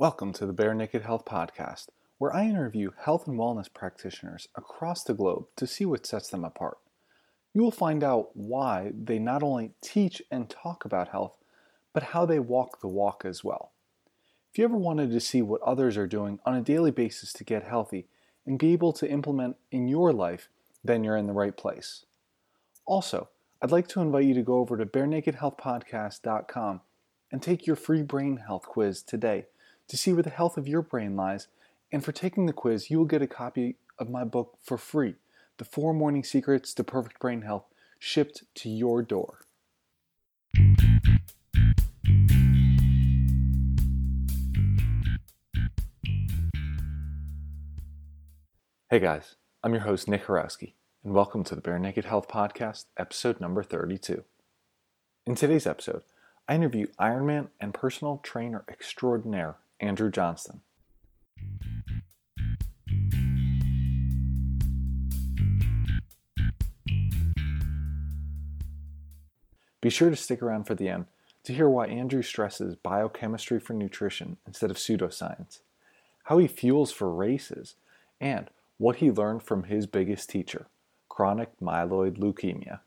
Welcome to the Bare Naked Health Podcast, where I interview health and wellness practitioners across the globe to see what sets them apart. You will find out why they not only teach and talk about health, but how they walk the walk as well. If you ever wanted to see what others are doing on a daily basis to get healthy and be able to implement in your life, then you're in the right place. Also, I'd like to invite you to go over to barenakedhealthpodcast.com and take your free brain health quiz today to see where the health of your brain lies. And for taking the quiz, you will get a copy of my book for free The Four Morning Secrets to Perfect Brain Health, shipped to your door. Hey guys, I'm your host, Nick Horowski, and welcome to the Bare Naked Health Podcast, episode number 32. In today's episode, I interview Ironman and personal trainer extraordinaire Andrew Johnston. Be sure to stick around for the end to hear why Andrew stresses biochemistry for nutrition instead of pseudoscience, how he fuels for races, and what he learned from his biggest teacher, chronic myeloid leukemia.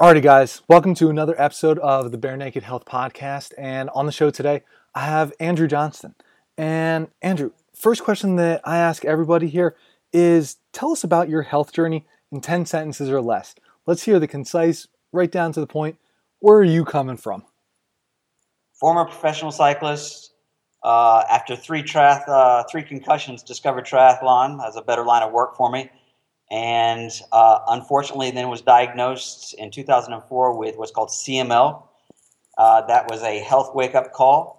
Alrighty, guys, welcome to another episode of the Bare Naked Health Podcast. And on the show today, I have Andrew Johnston. And Andrew, first question that I ask everybody here is tell us about your health journey in 10 sentences or less. Let's hear the concise, right down to the point. Where are you coming from? Former professional cyclist. Uh, after three, triath- uh, three concussions, discovered triathlon as a better line of work for me and uh, unfortunately then was diagnosed in 2004 with what's called CML. Uh, that was a health wake up call.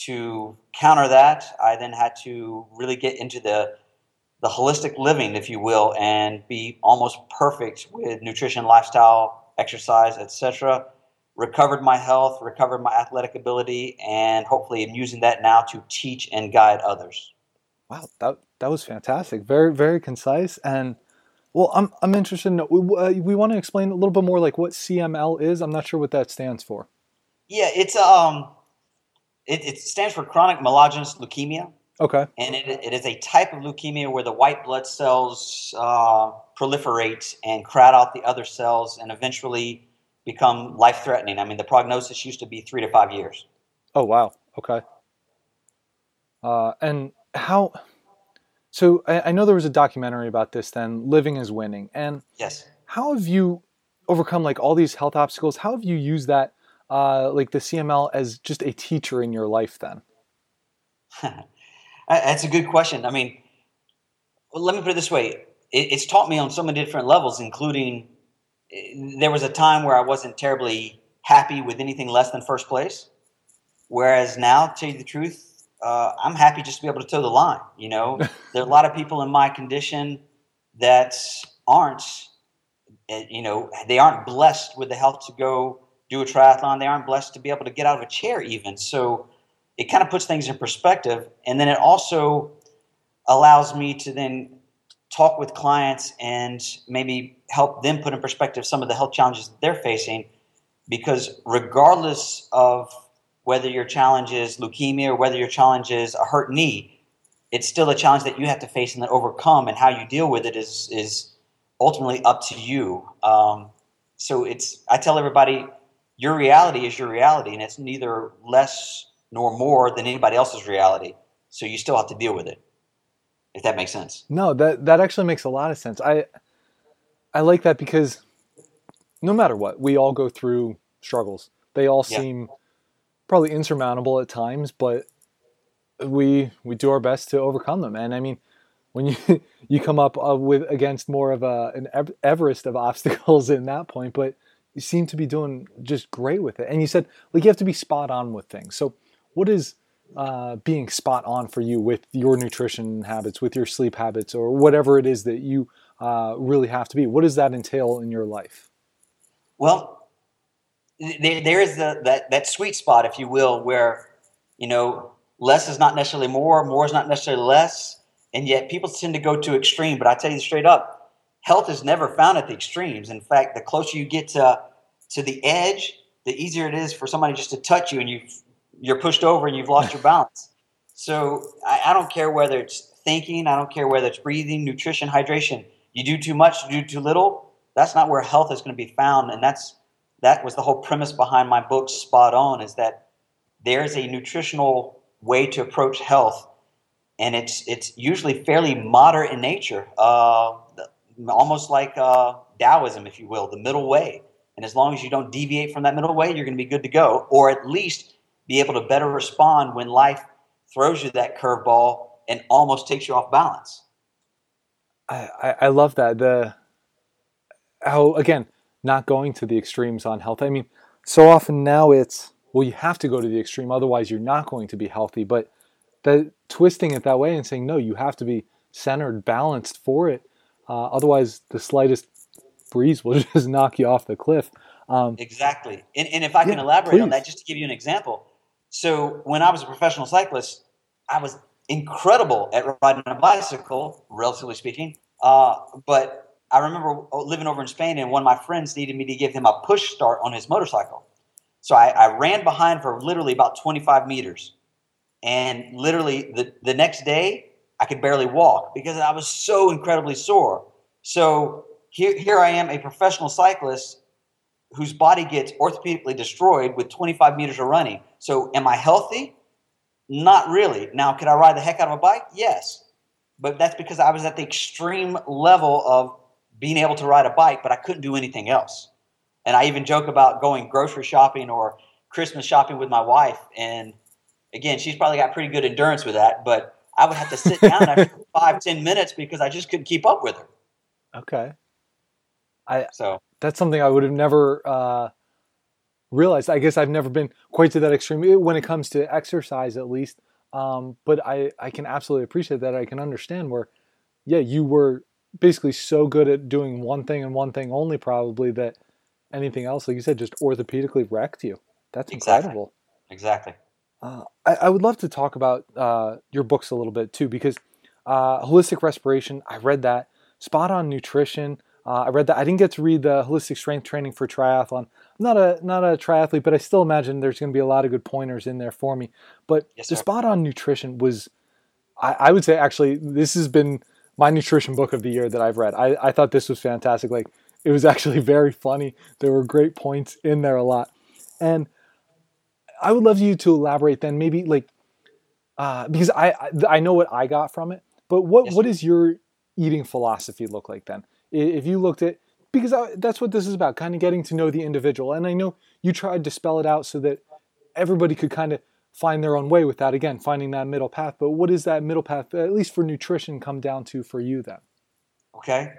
To counter that, I then had to really get into the the holistic living, if you will, and be almost perfect with nutrition, lifestyle, exercise, etc. Recovered my health, recovered my athletic ability, and hopefully I'm using that now to teach and guide others. Wow, that that was fantastic. Very very concise and well, I'm I'm interested. In, uh, we want to explain a little bit more, like what CML is. I'm not sure what that stands for. Yeah, it's um, it, it stands for chronic myelogenous leukemia. Okay. And it, it is a type of leukemia where the white blood cells uh, proliferate and crowd out the other cells, and eventually become life threatening. I mean, the prognosis used to be three to five years. Oh wow. Okay. Uh, and how? So I, I, know there was a documentary about this. Then living is winning, and yes, how have you overcome like all these health obstacles? How have you used that, uh, like the CML, as just a teacher in your life? Then that's a good question. I mean, well, let me put it this way: it, it's taught me on so many different levels, including eh, there was a time where I wasn't terribly happy with anything less than first place. Whereas now, to tell you the truth, uh, I'm happy just to be able to toe the line. You know, there are a lot of people in my condition that aren't, eh, you know, they aren't blessed with the health to go do a triathlon. They aren't blessed to be able to get out of a chair even. So it kind of puts things in perspective, and then it also allows me to then talk with clients and maybe help them put in perspective some of the health challenges that they're facing because regardless of whether your challenge is leukemia or whether your challenge is a hurt knee, it's still a challenge that you have to face and then overcome. And how you deal with it is is ultimately up to you. Um, so it's I tell everybody, your reality is your reality, and it's neither less nor more than anybody else's reality. So you still have to deal with it. If that makes sense. No, that that actually makes a lot of sense. I I like that because no matter what, we all go through struggles. They all yeah. seem probably insurmountable at times, but we we do our best to overcome them. And I mean, when you you come up uh, with against more of a an Everest of obstacles in that point, but you seem to be doing just great with it. And you said like you have to be spot on with things. So what is uh, being spot on for you with your nutrition habits, with your sleep habits, or whatever it is that you uh, really have to be? What does that entail in your life? Well, there, there is the, that, that sweet spot, if you will, where, you know, less is not necessarily more, more is not necessarily less, and yet people tend to go to extreme. But I tell you straight up, health is never found at the extremes. In fact, the closer you get to to the edge, the easier it is for somebody just to touch you and you you're pushed over and you've lost your balance. So I, I, don't care whether it's thinking, I don't care whether it's breathing, nutrition, hydration. You do too much, you do too little. That's not where health is going to be found, and that's that was the whole premise behind my book. Spot on is that there is a nutritional way to approach health, and it's it's usually fairly moderate in nature, uh, almost like uh, Taoism, if you will, the middle way. And as long as you don't deviate from that middle way, you're going to be good to go, or at least be able to better respond when life throws you that curveball and almost takes you off balance. I, I love that. The how again, not going to the extremes on health. I mean, so often now it's well, you have to go to the extreme, otherwise you're not going to be healthy. But the twisting it that way and saying no, you have to be centered, balanced for it. Uh, otherwise, the slightest breeze will just knock you off the cliff. Um, exactly. And, and, if I can elaborate please. on that, just to give you an example. So, when I was a professional cyclist, I was incredible at riding a bicycle, relatively speaking. Uh, but I remember oh, living over in Spain, and one of my friends needed me to give him a push start on his motorcycle. So I, I ran behind for literally about 25 meters. And literally the, the next day, I could barely walk because I was so incredibly sore. So here, here I am, a professional cyclist whose body gets orthopedically destroyed with 25 meters of running. So am I healthy? Not really. Now, could I ride the heck out of a bike? Yes. But that's because I was at the extreme level of being able to ride a bike, but I couldn't do anything else. And I even joke about going grocery shopping or Christmas shopping with my wife. And again, she's probably got pretty good endurance with that, but I would have to sit down after five, ten minutes because I just couldn't keep up with her. Okay. I so that's something I would have never uh, realized. I guess I've never been quite to that extreme eh, when it comes to exercise, at least. Um, but I, I can absolutely appreciate that. I can understand where, yeah, you were basically so good at doing one thing and one thing only, probably that anything else, like you said, just orthopedically wrecked you. That's exactly. incredible. Exactly. Uh, I, I, would love to talk about uh, your books a little bit too, because uh, holistic respiration, I read that. Spot on nutrition, uh, I read that. I didn't get to read the holistic strength training for triathlon. I'm not a not a triathlete, but I still imagine there's going to be a lot of good pointers in there for me. But yes, the spot on nutrition was, I, I would say, actually, this has been my nutrition book of the year that I've read. I, I thought this was fantastic. Like it was actually very funny. There were great points in there a lot. And I would love you to elaborate then maybe like uh, because I I know what I got from it, but what yes, what does your eating philosophy look like then? If you looked at because I, that's what this is about, kind of getting to know the individual. And I know you tried to spell it out so that everybody could kind of find their own way with that. Again, finding that middle path. But what does that middle path, at least for nutrition, come down to for you then? Okay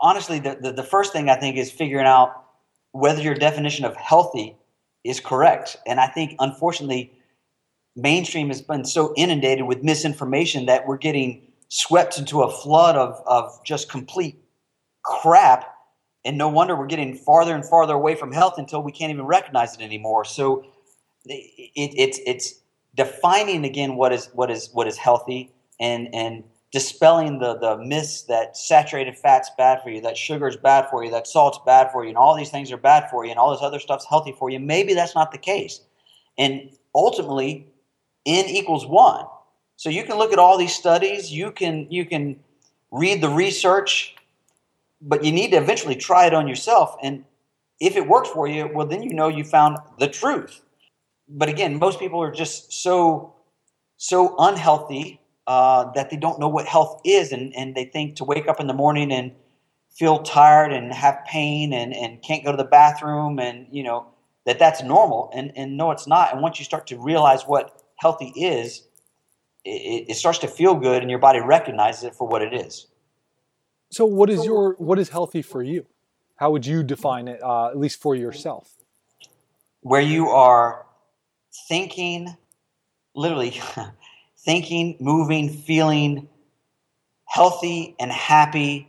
honestly, the, the, the first thing I think is figuring out whether your definition of healthy is correct. And I think, unfortunately, mainstream has been so inundated with misinformation that we're getting swept into a flood of, of just complete crap. And no wonder we're getting farther and farther away from health until we can't even recognize it anymore. So it, it's it's defining again what is what is what is healthy and and dispelling the, the myths that saturated fat's bad for you, that sugar's bad for you, that salt's bad for you, and all these things are bad for you, and all this other stuff's healthy for you. Maybe that's not the case. And ultimately, n equals one. So you can look at all these studies, you can you can read the research, but you need to eventually try it on yourself. And if it works for you, well then you know you found the truth. But again, most people are just so so unhealthy uh, that they don't know what health is and, and they think to wake up in the morning and feel tired and have pain and, and can't go to the bathroom and you know that that's normal and, and no it's not. And once you start to realize what healthy is it, it starts to feel good and your body recognizes it for what it is. So what is your what is healthy for you? How would you define it uh, at least for yourself? Where you are thinking literally thinking, moving, feeling healthy and happy,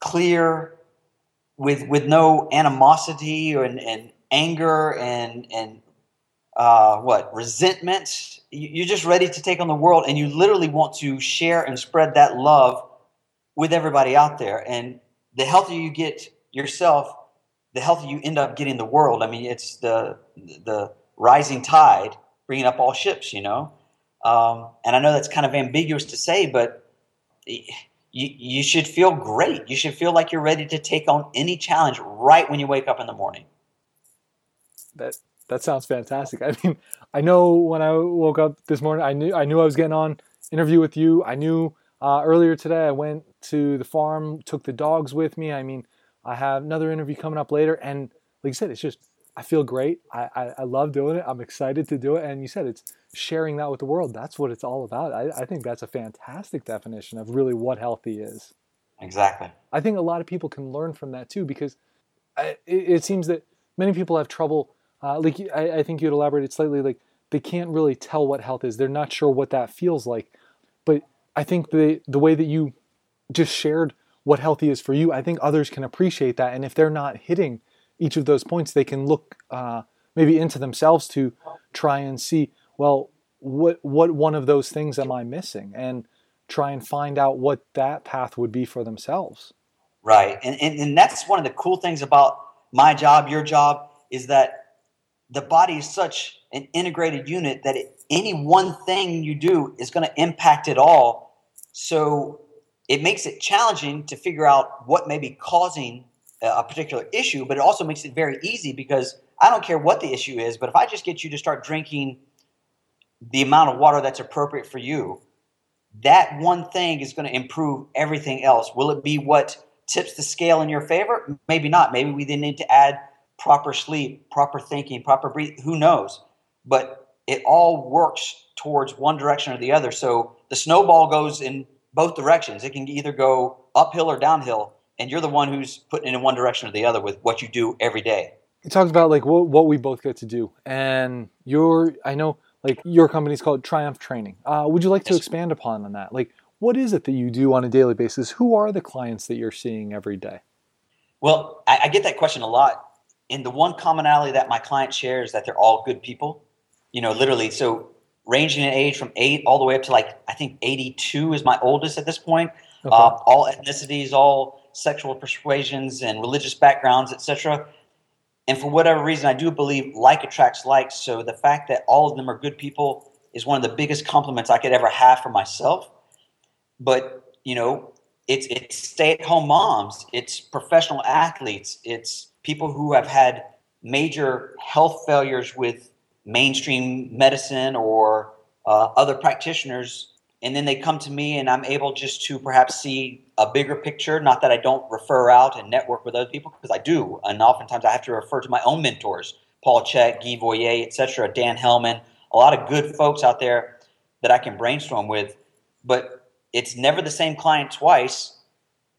clear, with with no animosity or and, and anger and and uh, what resentment. You're just ready to take on the world, and you literally want to share and spread that love with everybody out there. And the healthier you get yourself, the healthier you end up getting the world. I mean, it's the the rising tide bringing up all ships, you know. Um, and I know that's kind of ambiguous to say, but you, you should feel great. You should feel like you're ready to take on any challenge right when you wake up in the morning. That that sounds fantastic. I mean, I know when I woke up this morning, I knew I knew I was getting on interview with you. I knew uh, earlier today I went to the farm, took the dogs with me. I mean, I have another interview coming up later, and like you said, it's just I feel great. I, I, I, love doing it. I'm excited to do it. And you said it's sharing that with the world. That's what it's all about. I, I think that's a fantastic definition of really what healthy is. Exactly. I think a lot of people can learn from that too because I, it, it, seems that many people have trouble. Uh, like I, I think you had elaborated slightly, like they can't really tell what health is. They're not sure what that feels like. But I think the the way that you just shared what healthy is for you, I think others can appreciate that. And if they're not hitting each of those points, they can look uh, maybe into themselves to try and see, well, what what one of those things am I missing, and try and find out what that path would be for themselves. Right, and and, and that's one of the cool things about my job, your job, is that the body is such an integrated unit that it, any one thing you do is going to impact it all. So it makes it challenging to figure out what may be causing a particular issue, but it also makes it very easy because I don't care what the issue is, but if I just get you to start drinking the amount of water that's appropriate for you, that one thing is going to improve everything else. Will it be what tips the scale in your favor? Maybe not. Maybe we then need to add proper sleep, proper thinking, proper breathing. Who knows? But it all works towards one direction or the other. So the snowball goes in both directions. It can either go uphill or downhill, and you're the one who's putting it in one direction or the other with what you do every day. It talks about like what, what we both get to do, and your I know like your company's called Triumph Training. Uh, would you like to yes. expand upon on that? Like, what is it that you do on a daily basis? Who are the clients that you're seeing every day? Well, I, I get that question a lot, and the one commonality that my clients share is that they're all good people. You know, literally. So ranging in age from eight all the way up to like I think 82 is my oldest at this point. Okay. Uh, all ethnicities, all sexual persuasions and religious backgrounds, etc. And for whatever reason, I do believe like attracts like. So the fact that all of them are good people is one of the biggest compliments I could ever have for myself. But you know, it's it's stay-at-home moms, it's professional athletes, it's people who have had major health failures with mainstream medicine or uh, other practitioners and then they come to me and i'm able just to perhaps see a bigger picture. Not that i don't refer out and network with other people because i do. And oftentimes i have to refer to my own mentors paul chek guy voyer etc dan hellman a lot of good folks out there that i can brainstorm with. But it's never the same client twice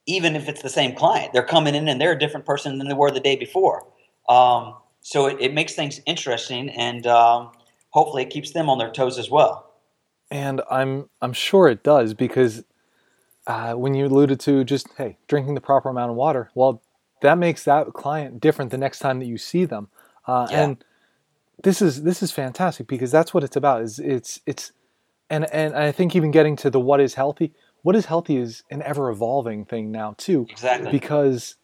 even if it's the same client. They're coming in and they're a different person than they were the day before. Um, so it, it, makes things interesting and um, hopefully it keeps them on their toes as well and I'm I'm sure it does because uh, when you alluded to just hey drinking the proper amount of water, well, that makes that client different the next time that you see them. Uh, yeah. And this is this is fantastic because that's what it's about. Is it's it's and and I think even getting to the what is healthy, what is healthy is an ever evolving thing now too. Exactly. Because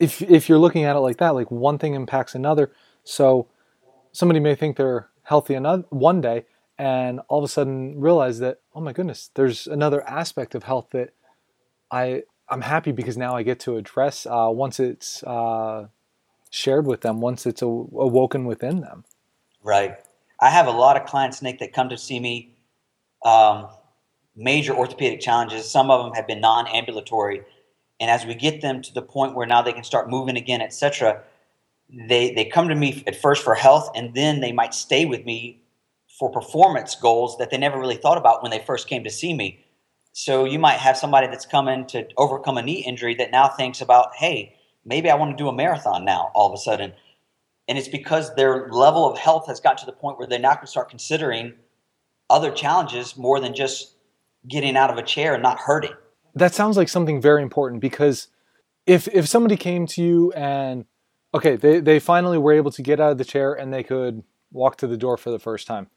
if if you're looking at it like that, like one thing impacts another. So somebody may think they're healthy another one day, and all of a sudden realize that oh my goodness there's another aspect of health that i i'm happy because now i get to address uh, once it's uh, shared with them once it's awoken within them. Right. I have a lot of clients nick that come to see me um, major orthopedic challenges. Some of them have been non-ambulatory. And as we get them to the point where now they can start moving again etc they they come to me at first for health and then they might stay with me for performance goals that they never really thought about when they first came to see me. So you might have somebody that's coming to overcome a knee injury that now thinks about, hey, maybe I want to do a marathon now all of a sudden. And it's because their level of health has got to the point where they're now can start considering other challenges more than just getting out of a chair and not hurting. That sounds like something very important because if if somebody came to you and okay, they, they finally were able to get out of the chair and they could walk to the door for the first time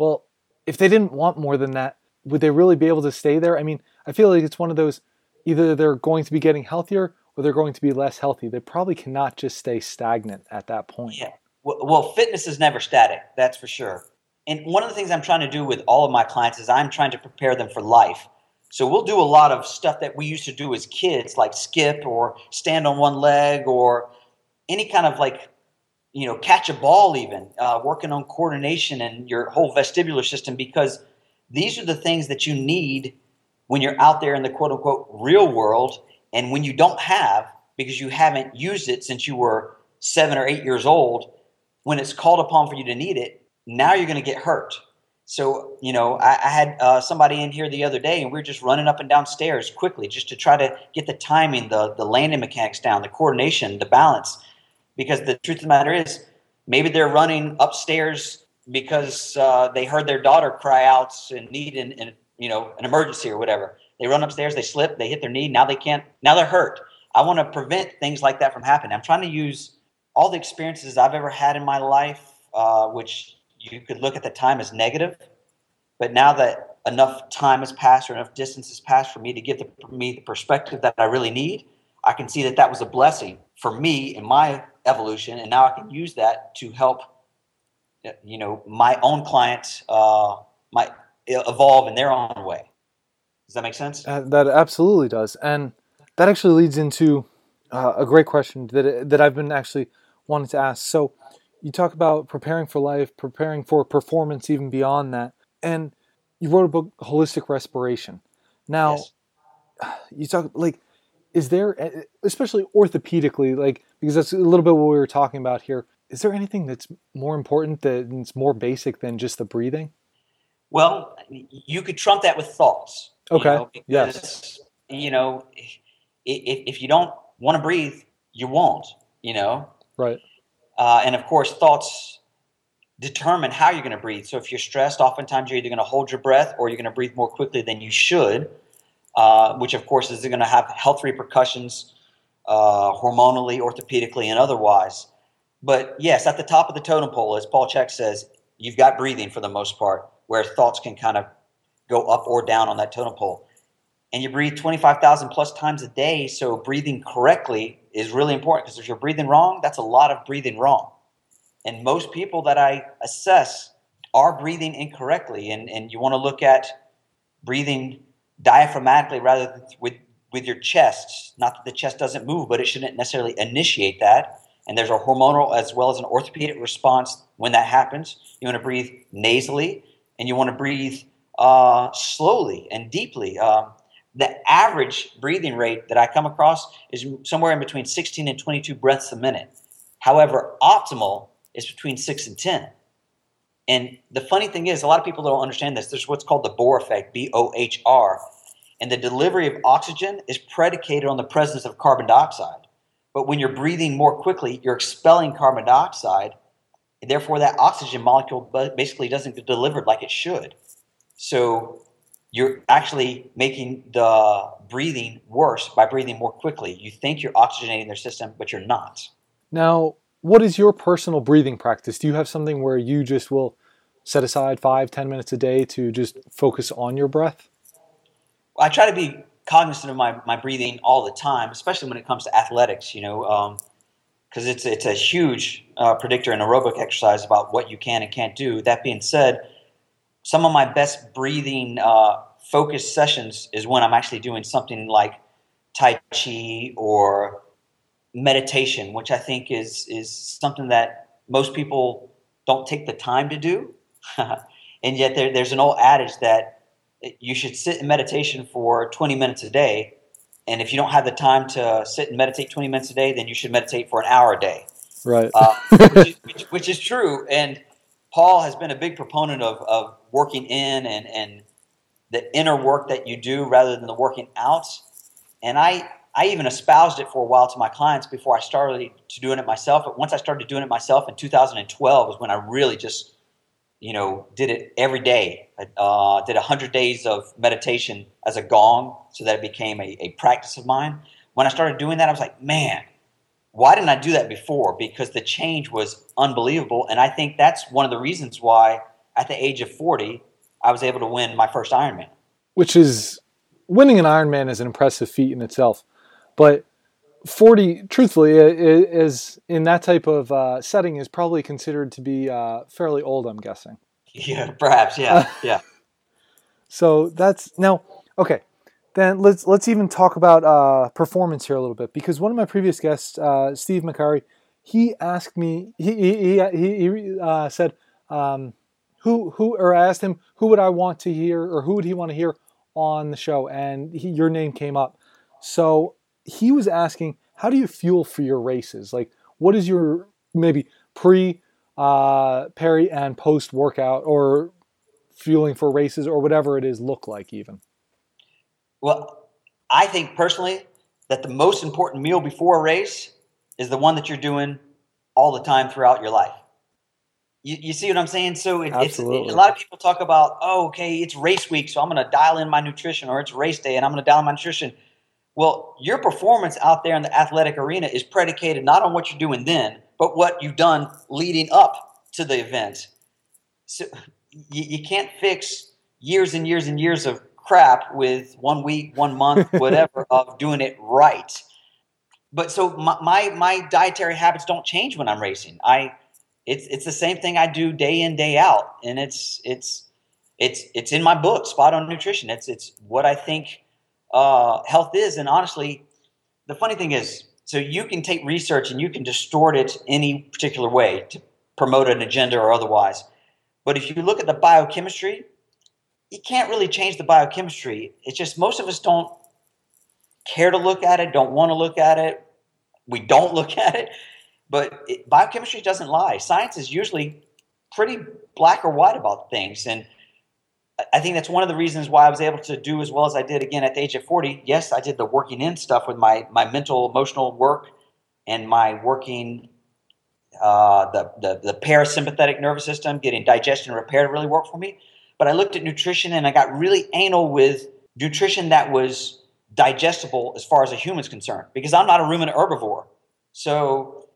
well, if they didn't want more than that, would they really be able to stay there? I mean, I feel like it's one of those either they're going to be getting healthier or they're going to be less healthy. They probably cannot just stay stagnant at that point. Yeah. Well, fitness is never static, that's for sure. And one of the things I'm trying to do with all of my clients is I'm trying to prepare them for life. So we'll do a lot of stuff that we used to do as kids, like skip or stand on one leg or any kind of like, you know, catch a ball, even uh, working on coordination and your whole vestibular system, because these are the things that you need when you're out there in the quote unquote real world and when you don't have because you haven't used it since you were seven or eight years old when it's called upon for you to need it now you're going to get hurt. So you know i, I had uh, somebody in here the other day and we are just running up and down stairs quickly just to try to get the timing the, the landing mechanics down the coordination the balance because the truth of the matter is maybe they're running upstairs because uh, they heard their daughter cry out and need an, an, you know an emergency or whatever they run upstairs, they slip, they hit their knee. Now they can't. Now they're hurt. I want to prevent things like that from happening. I'm trying to use all the experiences I've ever had in my life, uh, which you could look at the time as negative, but now that enough time has passed or enough distance has passed for me to give the, me the perspective that I really need, I can see that that was a blessing for me in my evolution, and now I can use that to help, you know, my own clients, uh, my evolve in their own way. Does that make sense? Uh, that absolutely does, and that actually leads into uh, a great question that that I've been actually wanting to ask. So, you talk about preparing for life, preparing for performance, even beyond that, and you wrote a book, Holistic Respiration. Now, yes. you talk like, is there, especially orthopedically, like because that's a little bit what we were talking about here. Is there anything that's more important that's more basic than just the breathing? Well, you could trump that with thoughts. Okay. You know, because, yes. You know, if, if you don't want to breathe, you won't. You know. Right. Uh, and of course, thoughts determine how you're going to breathe. So if you're stressed, oftentimes you're either going to hold your breath or you're going to breathe more quickly than you should, uh, which of course is going to have health repercussions uh, hormonally, orthopedically, and otherwise. But yes, at the top of the totem pole, as Paul Chek says, you've got breathing for the most part, where thoughts can kind of go up or down on that totem pole. And you breathe 25,000 plus times a day, so breathing correctly is really important because if you're breathing wrong, that's a lot of breathing wrong. And most people that I assess are breathing incorrectly. And, and you want to look at breathing diaphragmatically rather than with, with your chest. Not that the chest doesn't move, but it shouldn't necessarily initiate that. And there's a hormonal as well as an orthopedic response when that happens. You want to breathe nasally and you want to breathe uh, slowly and deeply. Um, the average breathing rate that I come across is somewhere in between 16 and 22 breaths a minute. However, optimal is between 6 and 10. And the funny thing is, a lot of people don't understand this. There's what's called the Bohr effect, B O H R. And the delivery of oxygen is predicated on the presence of carbon dioxide. But when you're breathing more quickly, you're expelling carbon dioxide. And therefore, that oxygen molecule basically doesn't get delivered like it should. So you're actually making the breathing worse by breathing more quickly. You think you're oxygenating their system, but you're not. Now, what is your personal breathing practice? Do you have something where you just will set aside five, ten minutes a day to just focus on your breath? I try to be cognizant of my, my breathing all the time, especially when it comes to athletics, you know, because um, it's, it's a huge uh, predictor in aerobic exercise about what you can and can't do. That being said, some of my best breathing uh, focused sessions is when I'm actually doing something like Tai Chi or meditation, which I think is is something that most people don't take the time to do. and yet there, there's an old adage that you should sit in meditation for 20 minutes a day. And if you don't have the time to sit and meditate 20 minutes a day, then you should meditate for an hour a day. Right. uh, which, which, which, is true. And Paul has been a big proponent of, of working in and, and the inner work that you do rather than the working out. And I, I even espoused it for a while to my clients before I started to doing it myself. But once I started doing it myself in 2012 was when I really just, you know, did it every day. Uh, did 100 days of meditation as a gong so that it became a, a practice of mine. When I started doing that, I was like, man, why didn't I do that before? Because the change was unbelievable. And I think that's one of the reasons why at the age of 40, I was able to win my first Ironman. Which is winning an Ironman is an impressive feat in itself, but 40, truthfully, is in that type of uh, setting is probably considered to be uh, fairly old. I'm guessing. Yeah, perhaps. Yeah, yeah. so that's now okay. Then let's let's even talk about uh, performance here a little bit because one of my previous guests, uh, Steve McCurry, he asked me. He he he, he uh, said, um, "Who who?" Or I asked him, "Who would I want to hear, or who would he want to hear on the show?" And he, your name came up. So he was asking, how do you fuel for your races? Like, what is your maybe pre, uh, peri, and post workout or fueling for races or whatever it is look like even? Well, I think personally that the most important meal before a race is the one that you're doing all the time throughout your life. You, you see what I'm saying? So it, it's a lot of people talk about, oh, okay, it's race week, so I'm going to dial in my nutrition, or it's race day, and I'm going to dial in my nutrition. Well, your performance out there in the athletic arena is predicated not on what you're doing then, but what you've done leading up to the event. So you, you can't fix years and years and years of crap with one week, one month, whatever of doing it right. But so my, my, my dietary habits don't change when I'm racing. I it's it's the same thing I do day in day out, and it's it's it's it's in my book, Spot on Nutrition. It's it's what I think uh, health is. And honestly, the funny thing is, so you can take research and you can distort it any particular way to promote an agenda or otherwise. But if you look at the biochemistry, you can't really change the biochemistry. It's just most of us don't care to look at it, don't want to look at it. We don't look at it. But it, biochemistry doesn't lie. Science is usually pretty black or white about things. And I think that's one of the reasons why I was able to do as well as I did again at the age of 40. Yes, I did the working in stuff with my, my mental, emotional work and my working, uh, the, the, the parasympathetic nervous system, getting digestion repair really work for me. But I looked at nutrition and I got really anal with nutrition that was digestible as far as a human's concerned because I'm not a ruminant herbivore. So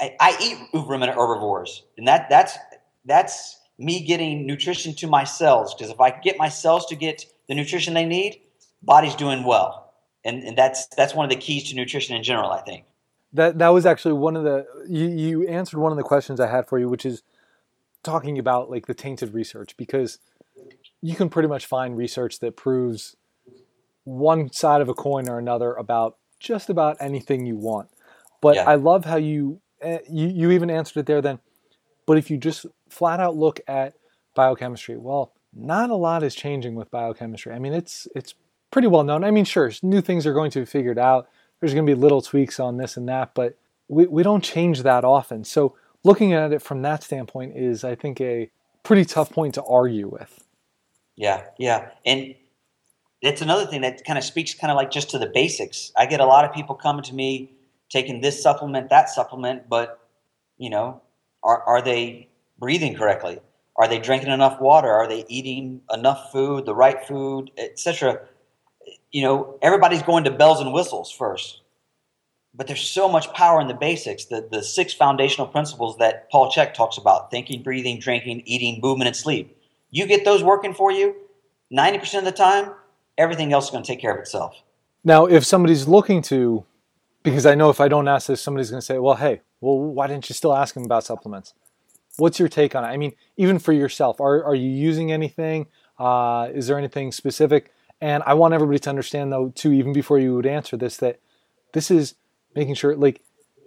I, I eat ruminant herbivores. And that, that's, that's, me getting nutrition to my cells because if I get my cells to get the nutrition they need, body's doing well. And, and that's that's one of the keys to nutrition in general, I think. That that was actually one of the you, you answered one of the questions I had for you, which is talking about like the tainted research because you can pretty much find research that proves one side of a coin or another about just about anything you want. But yeah. I love how you, eh, you you even answered it there then. But if you just flat out look at biochemistry, well, not a lot is changing with biochemistry. I mean, it's it's pretty well known. I mean, sure, new things are going to be figured out. There's going to be little tweaks on this and that, but we, we don't change that often. So looking at it from that standpoint is, I think, a pretty tough point to argue with. Yeah, yeah, and it's another thing that kind of speaks kind of like just to the basics. I get a lot of people coming to me taking this supplement, that supplement, but you know, are, are they breathing correctly? Are they drinking enough water? Are they eating enough food, the right food, etc.? You know, everybody's going to bells and whistles first. But there's so much power in the basics, the, the six foundational principles that Paul Chek talks about thinking, breathing, drinking, eating, movement, and sleep. You get those working for you 90% of the time, everything else is going to take care of itself. Now, if somebody's looking to, because I know if I don't ask this, somebody's going to say, well, hey, well, why didn't you still ask him about supplements? What's your take on it? I mean, even for yourself, are, are you using anything? Uh, is there anything specific? And I want everybody to understand, though, too, even before you would answer this, that this is making sure, like,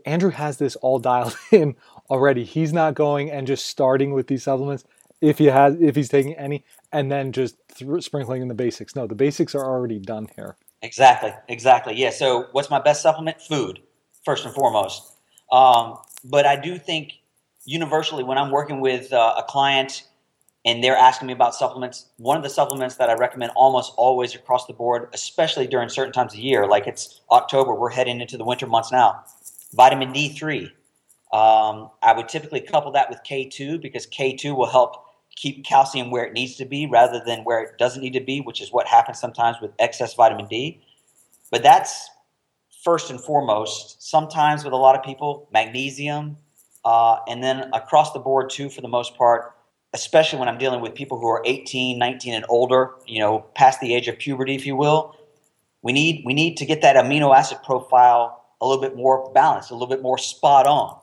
Andrew has this all dialed in already. He's not going and just starting with these supplements if he has, if he's taking any, and then just th- sprinkling in the basics. No, the basics are already done here. Exactly, exactly. Yeah. So, what's my best supplement? Food, first and foremost. Um, but I do think universally when I'm working with uh, a client and they're asking me about supplements, one of the supplements that I recommend almost always across the board, especially during certain times of year, like it's October, we're heading into the winter months now, vitamin D3. Um, I would typically couple that with K2 because K2 will help keep calcium where it needs to be rather than where it doesn't need to be, which is what happens sometimes with excess vitamin D. But that's first and foremost. Sometimes with a lot of people, magnesium, uh, and then across the board too, for the most part, especially when I'm dealing with people who are 18, 19, and older, you know, past the age of puberty, if you will, we need we need to get that amino acid profile a little bit more balanced, a little bit more spot on.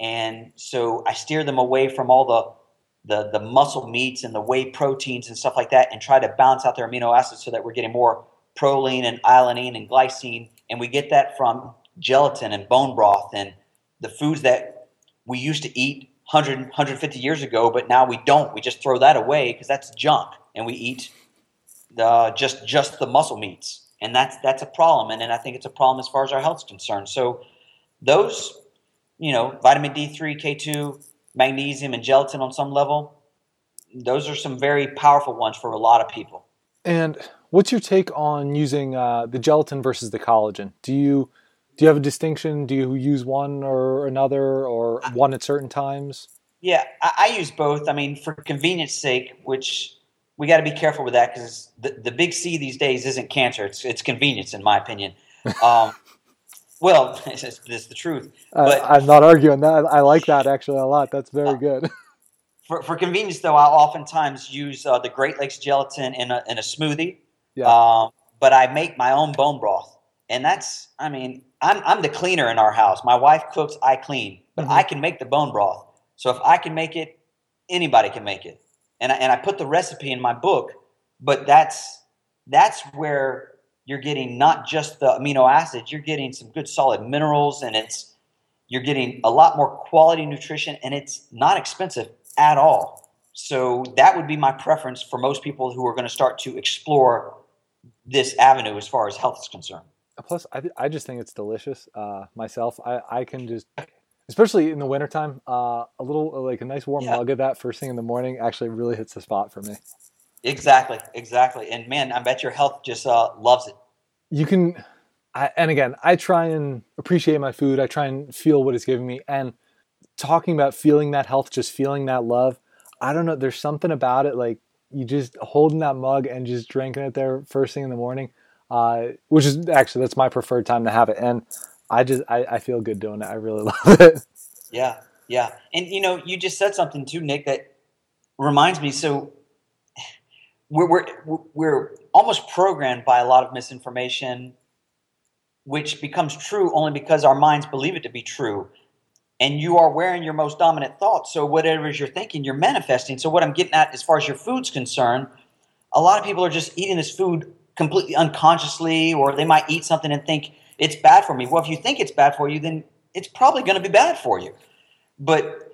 And so I steer them away from all the the, the muscle meats and the whey proteins and stuff like that and try to balance out their amino acids so that we're getting more proline and alanine and glycine. And we get that from gelatin and bone broth and the foods that we used to eat 100, 150 years ago, but now we don't. We just throw that away because that's junk. And we eat the, just, just the muscle meats. And that's that's a problem. And, and i think it's a problem as far as our health is concerned. So those you know vitamin d3 k2 magnesium and gelatin on some level those are some very powerful ones for a lot of people. And what's your take on using uh, the gelatin versus the collagen? Do you do you have a distinction do you use one or another or one at certain times yeah I, I use both i mean for convenience sake which we got to be careful with that because the, the big C these days isn't cancer; it's it's convenience, in my opinion. Um, well, it's, it's, the truth. But uh, I'm not arguing that. I like that actually a lot. That's very uh, good. For, for convenience, though, I'll oftentimes use uh, the Great Lakes gelatin in a, in a smoothie. Yeah. Um, but I make my own bone broth, and that's I mean I'm I'm the cleaner in our house. My wife cooks, I clean, but mm-hmm. I can make the bone broth. So if I can make it, anybody can make it and I, and I put the recipe in my book, but that's that's where you're getting not just the amino acids, you're getting some good solid minerals, and it's you're getting a lot more quality nutrition, and it's not expensive at all. So that would be my preference for most people who are going to start to explore this avenue as far as health is concerned. Plus, I, I just think it's delicious. Uh, myself, I, I can just especially in the wintertime, uh, a little like a nice warm yeah. mug of that first thing in the morning actually really hits the spot for me. Exactly, exactly. And man, I bet your health just uh, loves it. You can, I, and again, I try and appreciate my food. I try and feel what it's giving me. And talking about feeling that health, just feeling that love, I don't know. There's something about it, like you just holding that mug and just drinking it there first thing in the morning, uh, which is actually that's my preferred time to have it. And I just I, I feel good doing it. I really love it. Yeah, yeah, and you know, you just said something too, Nick, that reminds me. So we're we're we're almost programmed by a lot of misinformation, which becomes true only because our minds believe it to be true. And you are wearing your most dominant thoughts. So whatever is you're thinking, you're manifesting. So what I'm getting at, as far as your food's concerned, a lot of people are just eating this food completely unconsciously, or they might eat something and think it's bad for me. Well, if you think it's bad for you, then it's probably going to be bad for you. But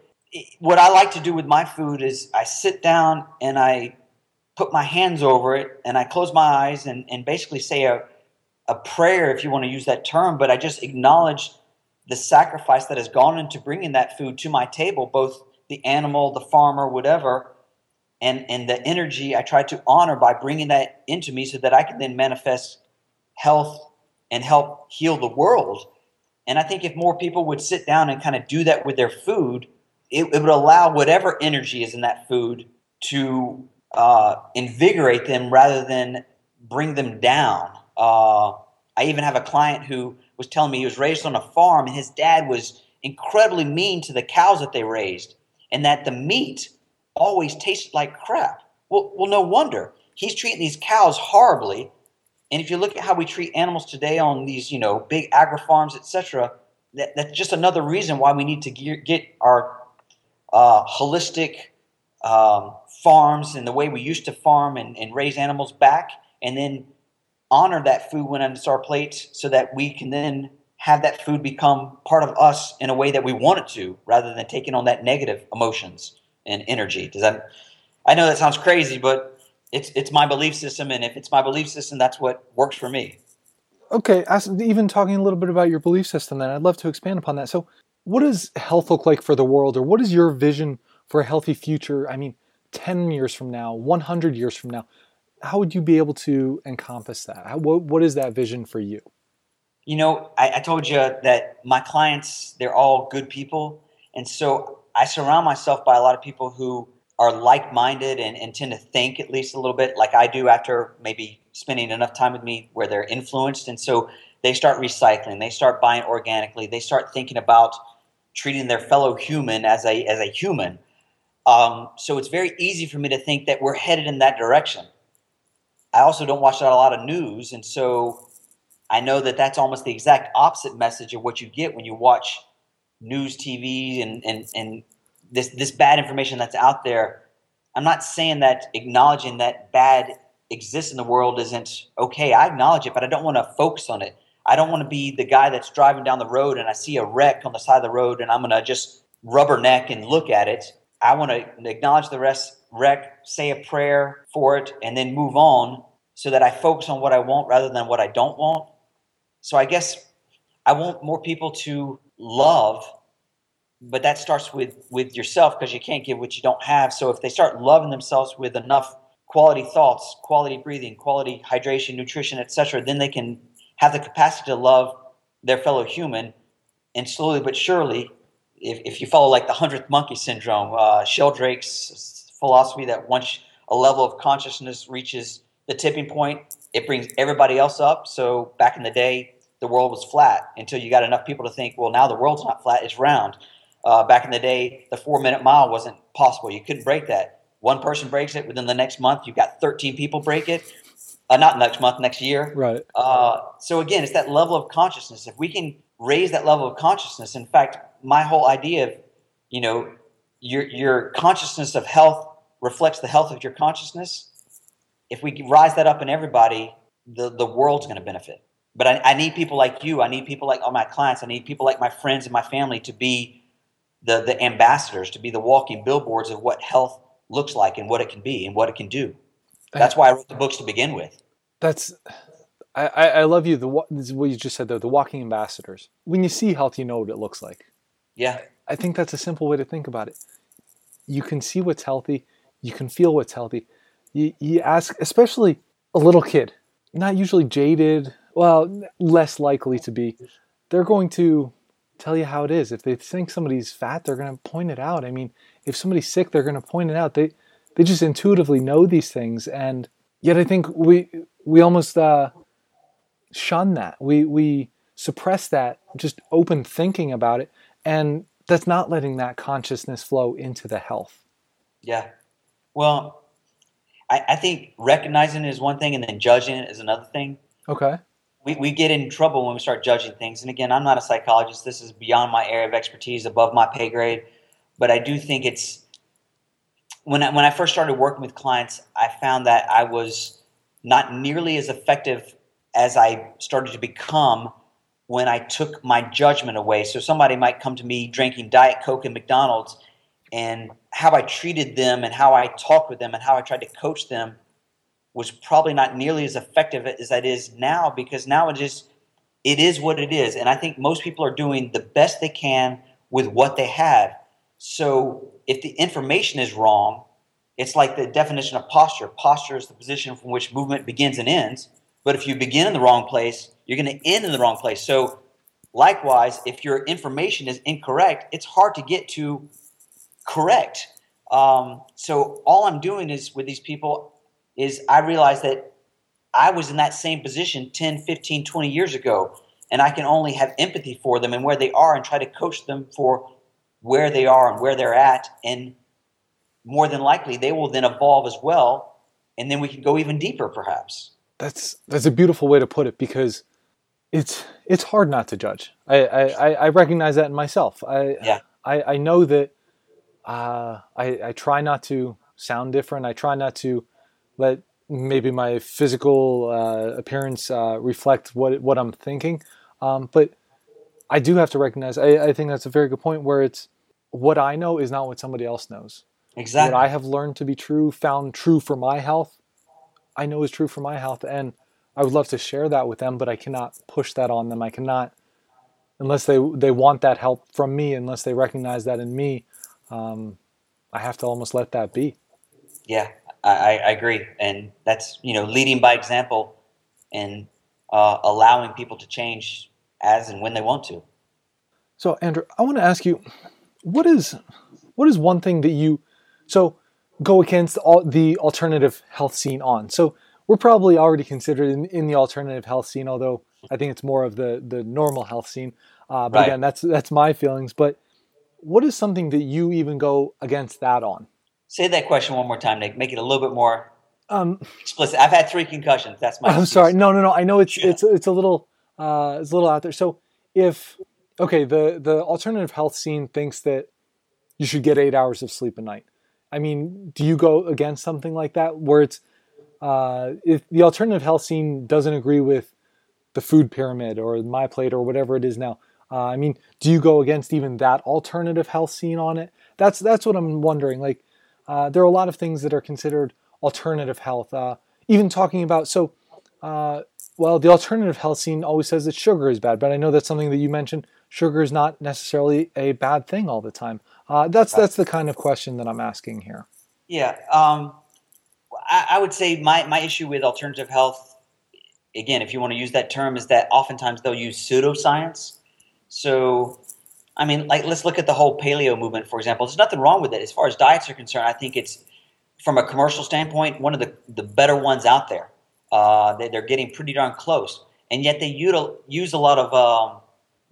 what I like to do with my food is I sit down and I put my hands over it and I close my eyes and, and basically say a, a prayer, if you want to use that term, but I just acknowledge the sacrifice that has gone into bringing that food to my table, both the animal, the farmer, whatever, and, and the energy I try to honor by bringing that into me so that I can then manifest health and help heal the world. And I think if more people would sit down and kind of do that with their food, it, it would allow whatever energy is in that food to uh, invigorate them rather than bring them down. Uh, I even have a client who was telling me he was raised on a farm and his dad was incredibly mean to the cows that they raised and that the meat always tasted like crap. Well, well no wonder. He's treating these cows horribly and if you look at how we treat animals today on these, you know, big agri farms, etc., that, that's just another reason why we need to get our uh, holistic um, farms and the way we used to farm and, and raise animals back, and then honor that food when it's our plates, so that we can then have that food become part of us in a way that we want it to, rather than taking on that negative emotions and energy. Does that? I know that sounds crazy, but it's it's my belief system, and if it's my belief system, that's what works for me. Okay, even talking a little bit about your belief system, then I'd love to expand upon that. So, what does health look like for the world, or what is your vision for a healthy future? I mean, ten years from now, one hundred years from now, how would you be able to encompass that? How, what, what is that vision for you? You know, I, I told you that my clients they're all good people, and so I surround myself by a lot of people who are like-minded and, and tend to think at least a little bit like I do after maybe spending enough time with me where they're influenced. And so they start recycling they start buying organically they start thinking about treating their fellow human as a as a human. Um, so it's very easy for me to think that we're headed in that direction. I also don't watch a lot of news, and so I know that that's almost the exact opposite message of what you get when you watch news TV and and and this this bad information that's out there. I'm not saying that acknowledging that bad exists in the world isn't okay. I acknowledge it, but I don't want to focus on it. I don't want to be the guy that's driving down the road and I see a wreck on the side of the road and I'm going to just rubberneck and look at it. I want to acknowledge the rest, wreck, say a prayer for it, and then move on so that I focus on what I want rather than what I don't want. So I guess I want more people to love, but that starts with with yourself because you can't give what you don't have. So if they start loving themselves with enough quality thoughts, quality breathing, quality hydration, nutrition, etc., then they can have the capacity to love their fellow human. And slowly but surely, if, if you follow like the hundredth monkey syndrome, uh, Sheldrake's philosophy that once a level of consciousness reaches the tipping point, it brings everybody else up. So back in the day, the world was flat until you got enough people to think, well, now the world's not flat, it's round. Uh, back in the day, the four minute mile wasn't possible. You couldn't break that. One person breaks it within the next month, you've got 13 people break it. Uh, not next month, next year. Right. Uh, so again, it's that level of consciousness. If we can raise that level of consciousness, in fact, my whole idea of, you know, your your consciousness of health reflects the health of your consciousness. If we rise that up in everybody, the the world's going to benefit. But I, I need people like you. I need people like all my clients. I need people like my friends and my family to be the the ambassadors, to be the walking billboards of what health looks like and what it can be and what it can do. That's why I wrote the books to begin with. That's I, I love you. The this is what you just said though. The walking ambassadors. When you see health, you know what it looks like. Yeah. I think that's a simple way to think about it. You can see what's healthy. You can feel what's healthy. You, you ask, especially a little kid, not usually jaded, well, less likely to be. They're going to tell you how it is. If they think somebody's fat, they're going to point it out. I mean, if somebody's sick, they're going to point it out. They they just intuitively know these things, and yet I think we we almost uh, shun that. We we suppress that, just open thinking about it, and that's not letting that consciousness flow into the health. Yeah. Well, I, I think recognizing it is one thing, and then judging it is another thing. Okay. We, we get in trouble when we start judging things. And again, I'm not a psychologist. This is beyond my area of expertise, above my pay grade. But I do think it's when I, when I first started working with clients, I found that I was not nearly as effective as I started to become when I took my judgment away. So somebody might come to me drinking Diet Coke and McDonald's, and how I treated them and how I talked with them and how I tried to coach them was probably not nearly as effective as that is now because now it is it is what it is and i think most people are doing the best they can with what they have so if the information is wrong, it's like the definition of posture. Posture is the position from which movement begins and ends. But if you begin in the wrong place, you're going to end in the wrong place. So, likewise, if your information is incorrect, it's hard to get to correct. Um, so, all I'm doing is with these people is I realize that I was in that same position 10, 15, 20 years ago, and I can only have empathy for them and where they are and try to coach them for where they are and where they're at, and more than likely they will then evolve as well, and then we can go even deeper, perhaps. That's that's a beautiful way to put it because it's it's hard not to judge. I I, I recognize that in myself. I yeah. I, I know that uh, I I try not to sound different. I try not to let maybe my physical uh, appearance uh, reflect what what I'm thinking. Um, but I do have to recognize. I, I, think that's a very good point. Where it's what I know is not what somebody else knows. Exactly. What I have learned to be true, found true for my health, I know is true for my health, and I would love to share that with them, but I cannot push that on them. I cannot, unless they they want that help from me, unless they recognize that in me. Um, I have to almost let that be. Yeah, I, I agree, and that's you know leading by example and uh, allowing people to change as and when they want to. So, Andrew, I want to ask you, what is what is one thing that you so go against all the alternative health scene on? So we're probably already considered in, in the alternative health scene, although I think it's more of the the normal health scene. Uh, but right. again, that's that's my feelings. But what is something that you even go against that on? Say that question one more time, Nick. Make it a little bit more Um, explicit. I've had three concussions. That's my. I'm excuse. sorry. No, no, no. I know it's yeah. it's it's a little uh, it's a little out there. So if okay, the the alternative health scene thinks that you should get eight hours of sleep a night. I mean, do you go against something like that where it's uh, if the alternative health scene doesn't agree with the food pyramid or my plate or whatever it is now? Uh, I mean, do you go against even that alternative health scene on it? That's that's what I'm wondering. Like, uh, there are a lot of things that are considered alternative health. Uh, even talking about so, uh, well, the alternative health scene always says that sugar is bad, but I know that's something that you mentioned. Sugar is not necessarily a bad thing all the time. Uh, that's that's the kind of question that I'm asking here. Yeah, um, I, I would say my my issue with alternative health, again, if you want to use that term, is that oftentimes they'll use pseudoscience. So I mean, like let's look at the whole paleo movement, for example. There's nothing wrong with it as far as diets are concerned. I think it's from a commercial standpoint one of the, the better ones out there. Uh, they, are getting pretty darn close, and yet they util, use a lot of um,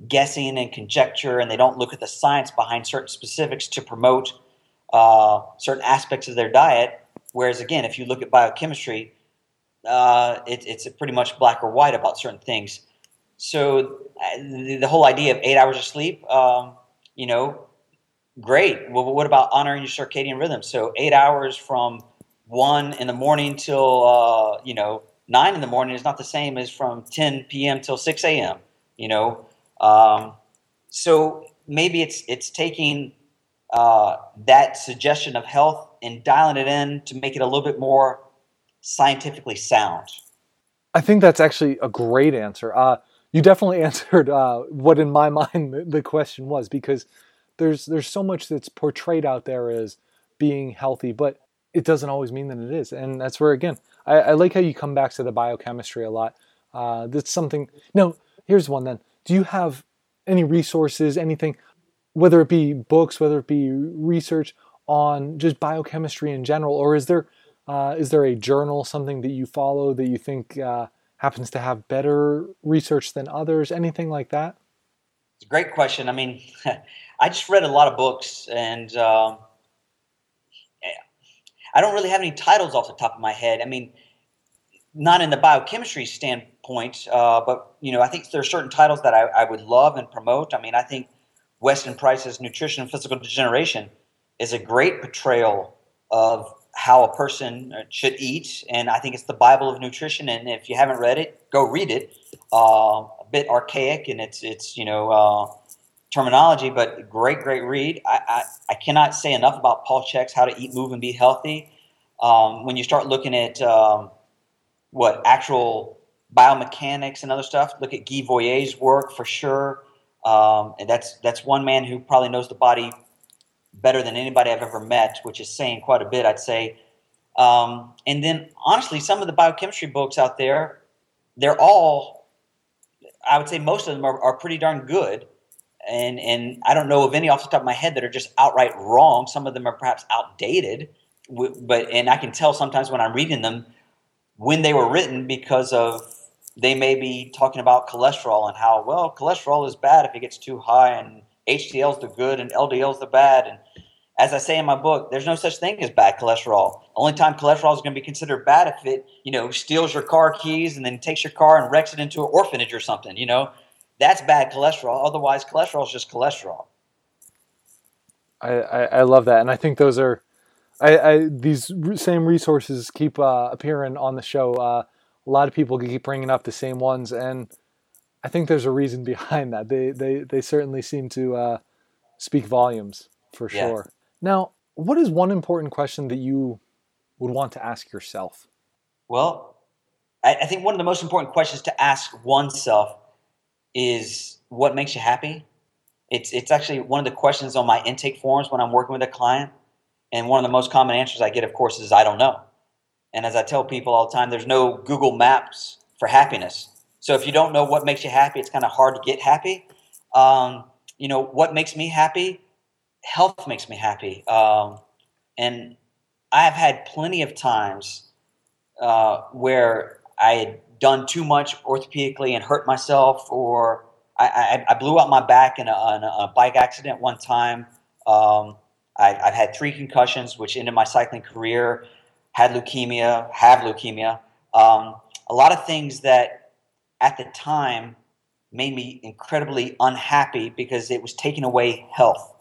guessing and conjecture, and they don't look at the science behind certain specifics to promote uh, certain aspects of their diet. Whereas again, if you look at biochemistry, uh, it, it's pretty much black or white about certain things. So uh, the, whole idea of eight hours of sleep, um, you know, great. Well, what about honoring your circadian rhythm? So eight hours from one in the morning till uh, you know nine in the morning is not the same as from 10 p.m. till 6 a.m. You know, um, so maybe it's it's taking uh, that suggestion of health and dialing it in to make it a little bit more scientifically sound. I think that's actually a great answer. Uh, you definitely answered uh, what in my mind the, question was because there's there's so much that's portrayed out there as being healthy, but it doesn't always mean that it is, and that's where again I, I like how you come back to the biochemistry a lot. Uh, that's something. No, here's one then. Do you have any resources, anything, whether it be books, whether it be research on just biochemistry in general, or is there uh, is there a journal, something that you follow that you think uh, happens to have better research than others? Anything like that? It's a great question. I mean, I just read a lot of books, and um, I don't really have any titles off the top of my head. I mean, not in the biochemistry standpoint, uh, but you know, I think there are certain titles that I, I, would love and promote. I mean, I think Weston Price's Nutrition and Physical Degeneration is a great portrayal of how a person uh, should eat, and I think it's the Bible of nutrition. And if you haven't read it, go read it. Uh, a bit archaic in its its you know uh, terminology, but great, great read. I, I, I, cannot say enough about Paul Chek's How to Eat, Move, and Be Healthy. Um, when you start looking at um, what actual biomechanics and other stuff, look at Guy Voyer's work for sure. Um, and that's that's one man who probably knows the body better than anybody I've ever met, which is saying quite a bit, I'd say. Um, and then, honestly, some of the biochemistry books out there, they're all, I would say most of them are, are pretty darn good. And, and I don't know of any off the top of my head that are just outright wrong. Some of them are perhaps outdated, but and I can tell sometimes when I'm reading them when they were written because of they may be talking about cholesterol and how well cholesterol is bad if it gets too high and HDL is the good and LDL is the bad. And as I say in my book, there's no such thing as bad cholesterol. Only time cholesterol is going to be considered bad if it, you know, steals your car keys and then takes your car and wrecks it into an orphanage or something. You know, that's bad cholesterol. Otherwise, cholesterol is just cholesterol. I, I, I love that, and I think those are, I, I these same resources keep uh, appearing on the show. Uh, a lot of people keep bringing up the same ones, and I think there's a reason behind that. They they they certainly seem to uh, speak volumes for sure. Now, what is one important question that you would want to ask yourself? Well, I, I think one of the most important questions to ask oneself is what makes you happy. It's it's actually one of the questions on my intake forms when I'm working with a client, and one of the most common answers I get, of course, is I don't know. And as I tell people all the time, there's no Google Maps for happiness so if you don't know what makes you happy, it's kind of hard to get happy. Um, you know, what makes me happy? Health makes me happy. Um, and I've had plenty of times uh, where I had done too much orthopedically and hurt myself, or I, I, I blew out my back in a, in a, bike accident one time. Um, I, have had three concussions, which ended my cycling career had leukemia, have leukemia. Um, a lot of things that at the time made me incredibly unhappy because it was taking away health.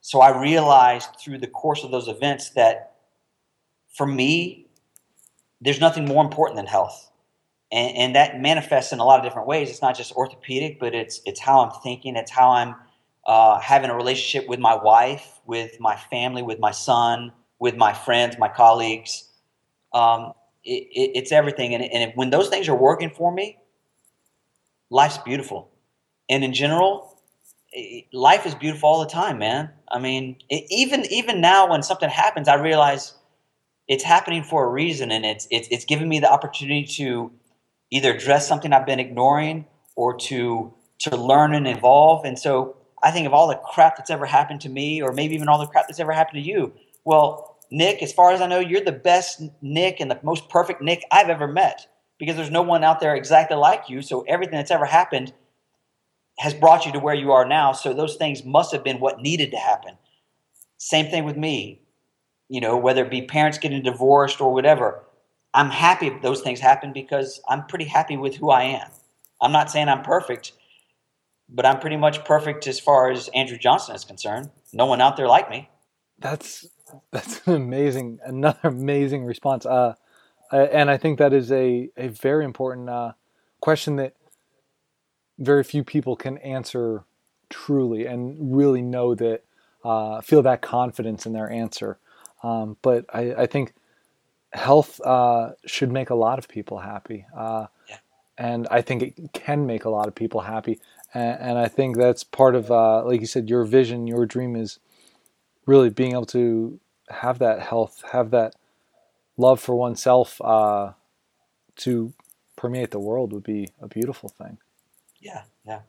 So I realized through the course of those events that for me, there's nothing more important than health. And, and, that manifests in a lot of different ways. It's not just orthopedic, but it's it's how I'm thinking. It's how I'm uh, having a relationship with my wife, with my family, with my son, with my friends, my colleagues. Um, it, it, it's everything. And, and when those things are working for me, life's beautiful. And in general, life is beautiful all the time, man. I mean, even even now when something happens, I realize it's happening for a reason, and it's it's it's giving me the opportunity to either address something I've been ignoring or to to learn and evolve. And so I think of all the crap that's ever happened to me, or maybe even all the crap that's ever happened to you. Well, Nick, as far as I know, you're the best Nick and the most perfect Nick I've ever met because there's no one out there exactly like you. So everything that's ever happened has brought you to where you are now. So those things must have been what needed to happen. Same thing with me. You know, whether it be parents getting divorced or whatever, I'm happy those things happen because I'm pretty happy with who I am. I'm not saying I'm perfect, but I'm pretty much perfect as far as Andrew Johnson is concerned. No one out there like me. That's that's an amazing, another amazing response. Uh, and I think that is a a very important uh, question that very few people can answer truly and really know that uh, feel that confidence in their answer. Um, but I, I, think health uh, should make a lot of people happy, uh, yeah. and I think it can make a lot of people happy. And, and I think that's part of, uh, like you said, your vision, your dream is really being able to have that health, have that love for oneself uh, to permeate the world would be a beautiful thing. Yeah, yeah.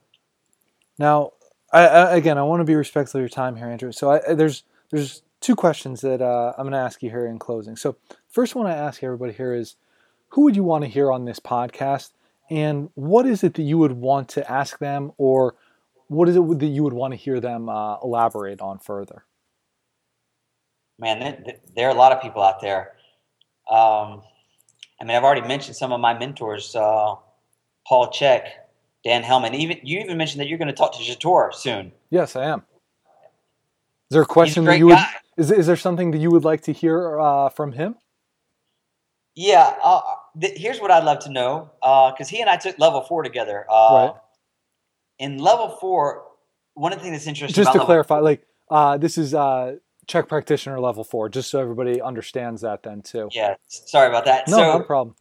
Now, I, I, again, I want to be respectful of your time here, Andrew. So I, there's there's two questions that uh, I'm going to ask you here in closing. So first one I ask everybody here is, who would you want to hear on this podcast, and what is it that you would want to ask them, or what is it that you would want to hear them uh, elaborate on further? Man, there, there, are a lot of people out there. Um, I mean, I've already mentioned some of my mentors, uh, Paul Chek, Dan Hellman. Even you even mentioned that you're going to talk to Jator soon. Yes, I am. Is there a question a that you would? Is is there something that you would like to hear uh, from him? Yeah, uh, th- here's what I'd love to know because uh, he and I took level four together. Uh, right. In level four, one of the things that's interesting. Just to clarify, four, like uh, this is CHEK practitioner level four, just so everybody understands that then too. Yeah, sorry about that. No, so, no problem.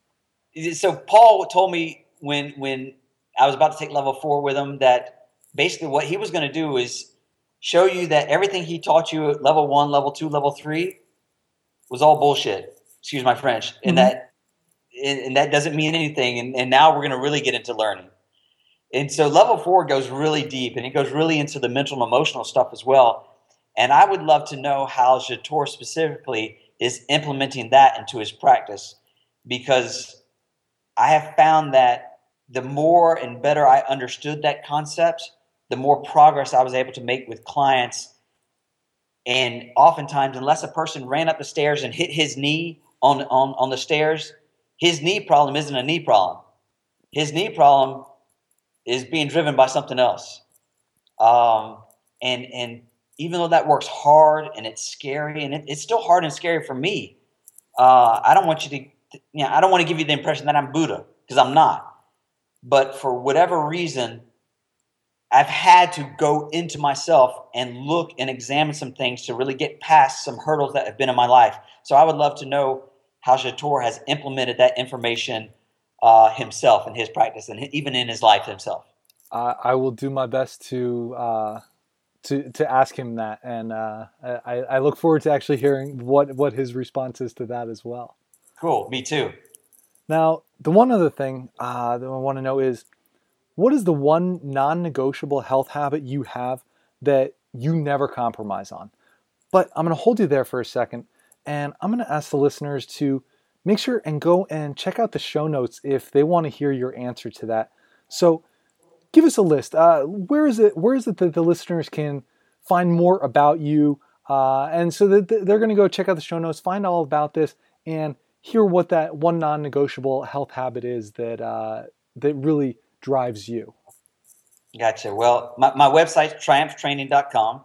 So Paul told me when when I was about to take level four with him that basically what he was going to do is show you that everything he taught you at level one, level two, level three was all bullshit. Excuse my French, mm-hmm. and that and, and, that doesn't mean anything. And, and now we're going to really get into learning. And so level four goes really deep, and it goes really into the mental and emotional stuff as well. And I would love to know how Jator specifically is implementing that into his practice because I have found that the more and better I understood that concept, the more progress I was able to make with clients. And oftentimes, unless a person ran up the stairs and hit his knee on, on, on the stairs, his knee problem isn't a knee problem. His knee problem is being driven by something else. Um, and, and even though that works hard and it's scary, and it, it's still hard and scary for me. Uh, I don't want you to, you know, I don't want to give you the impression that I'm Buddha because I'm not. But for whatever reason, I've had to go into myself and look and examine some things to really get past some hurdles that have been in my life. So I would love to know how Jator has implemented that information uh, himself in his practice and even in his life himself. Uh, I will do my best to uh, to to ask him that, and uh, I, I look forward to actually hearing what what his response is to that as well. Cool, me too. Now, the one other thing uh, that I want to know is, what is the one non-negotiable health habit you have that you never compromise on? But I'm going to hold you there for a second, and I'm going to ask the listeners to make sure and go and check out the show notes if they want to hear your answer to that. So give us a list. Uh, where is it? Where is it that the listeners can find more about you? Uh, and so that they're going to go check out the show notes, find all about this, and hear what that one non-negotiable health habit is that uh, that really drives you. Gotcha. Well, my, my website's triumphtraining.com.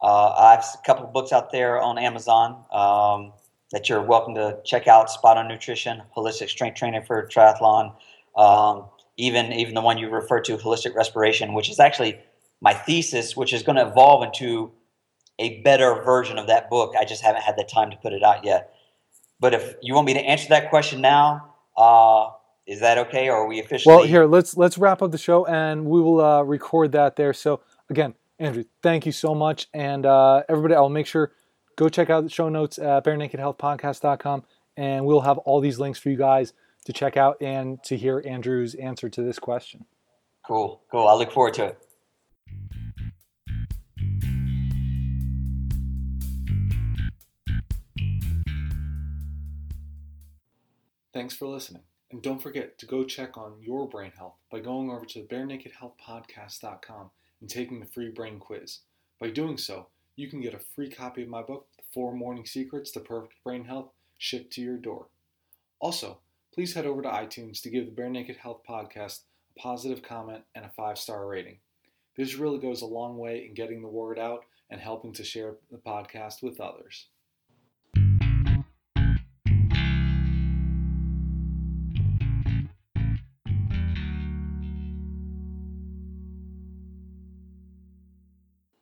Uh, I have a couple of books out there on Amazon um, that you're welcome to check out. Spot on Nutrition, Holistic Strength Training for Triathlon, um, even even the one you refer to, Holistic Respiration, which is actually my thesis, which is going to evolve into a better version of that book. I just haven't had the time to put it out yet. But if you want me to answer that question now, uh, is that okay, or are we officially? Well, here let's let's wrap up the show, and we will uh, record that there. So again, Andrew, thank you so much, and uh, everybody, I'll make sure go check out the show notes at barenakedhealthpodcast.com, and we'll have all these links for you guys to check out and to hear Andrew's answer to this question. Cool, cool. I look forward to it. Thanks for listening. And don't forget to go check on your brain health by going over to barenakedhealthpodcast.com and taking the free brain quiz. By doing so, you can get a free copy of my book, The Four Morning Secrets to Perfect Brain Health, shipped to your door. Also, please head over to iTunes to give the Bare Naked Health Podcast a positive comment and a five star rating. This really goes a long way in getting the word out and helping to share the podcast with others.